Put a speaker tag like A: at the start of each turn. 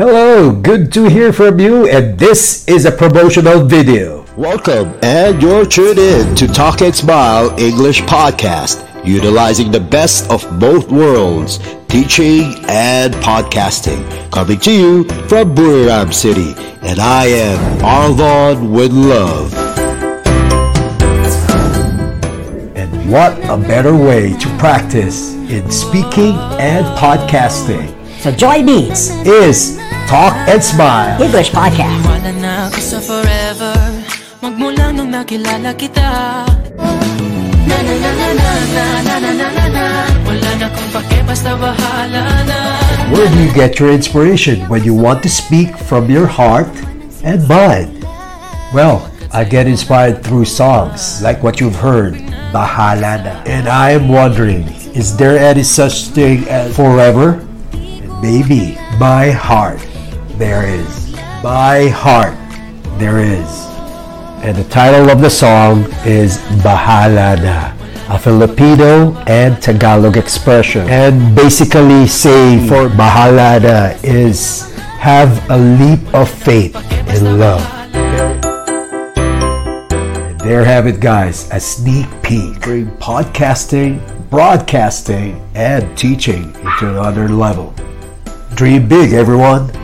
A: Hello, good to hear from you, and this is a promotional video.
B: Welcome, and you're tuned in to Talk and Smile English Podcast, utilizing the best of both worlds, teaching and podcasting. Coming to you from Buriram City, and I am Arvon with Love.
A: And what a better way to practice in speaking and podcasting
C: So join me,
A: is Talk and Smile.
C: English Podcast.
D: Wala ako sa forever Magmula nung nakilala kita Na na na na na na na na na na na Wala na kung pake basta bahala na
A: Where do you get your inspiration when you want to speak from your heart and mind? Well, I get inspired through songs like what you've heard, Bahala Na. And I am wondering, is there any such thing as forever? Maybe my heart, there is. My heart, there is. And the title of the song is Bahala Na, a Filipino and Tagalog expression. And basically saying for Bahala Na is have a leap of faith in love. And there have it, guys, a sneak peek bring podcasting, broadcasting, and teaching into another level. Dream big, everyone.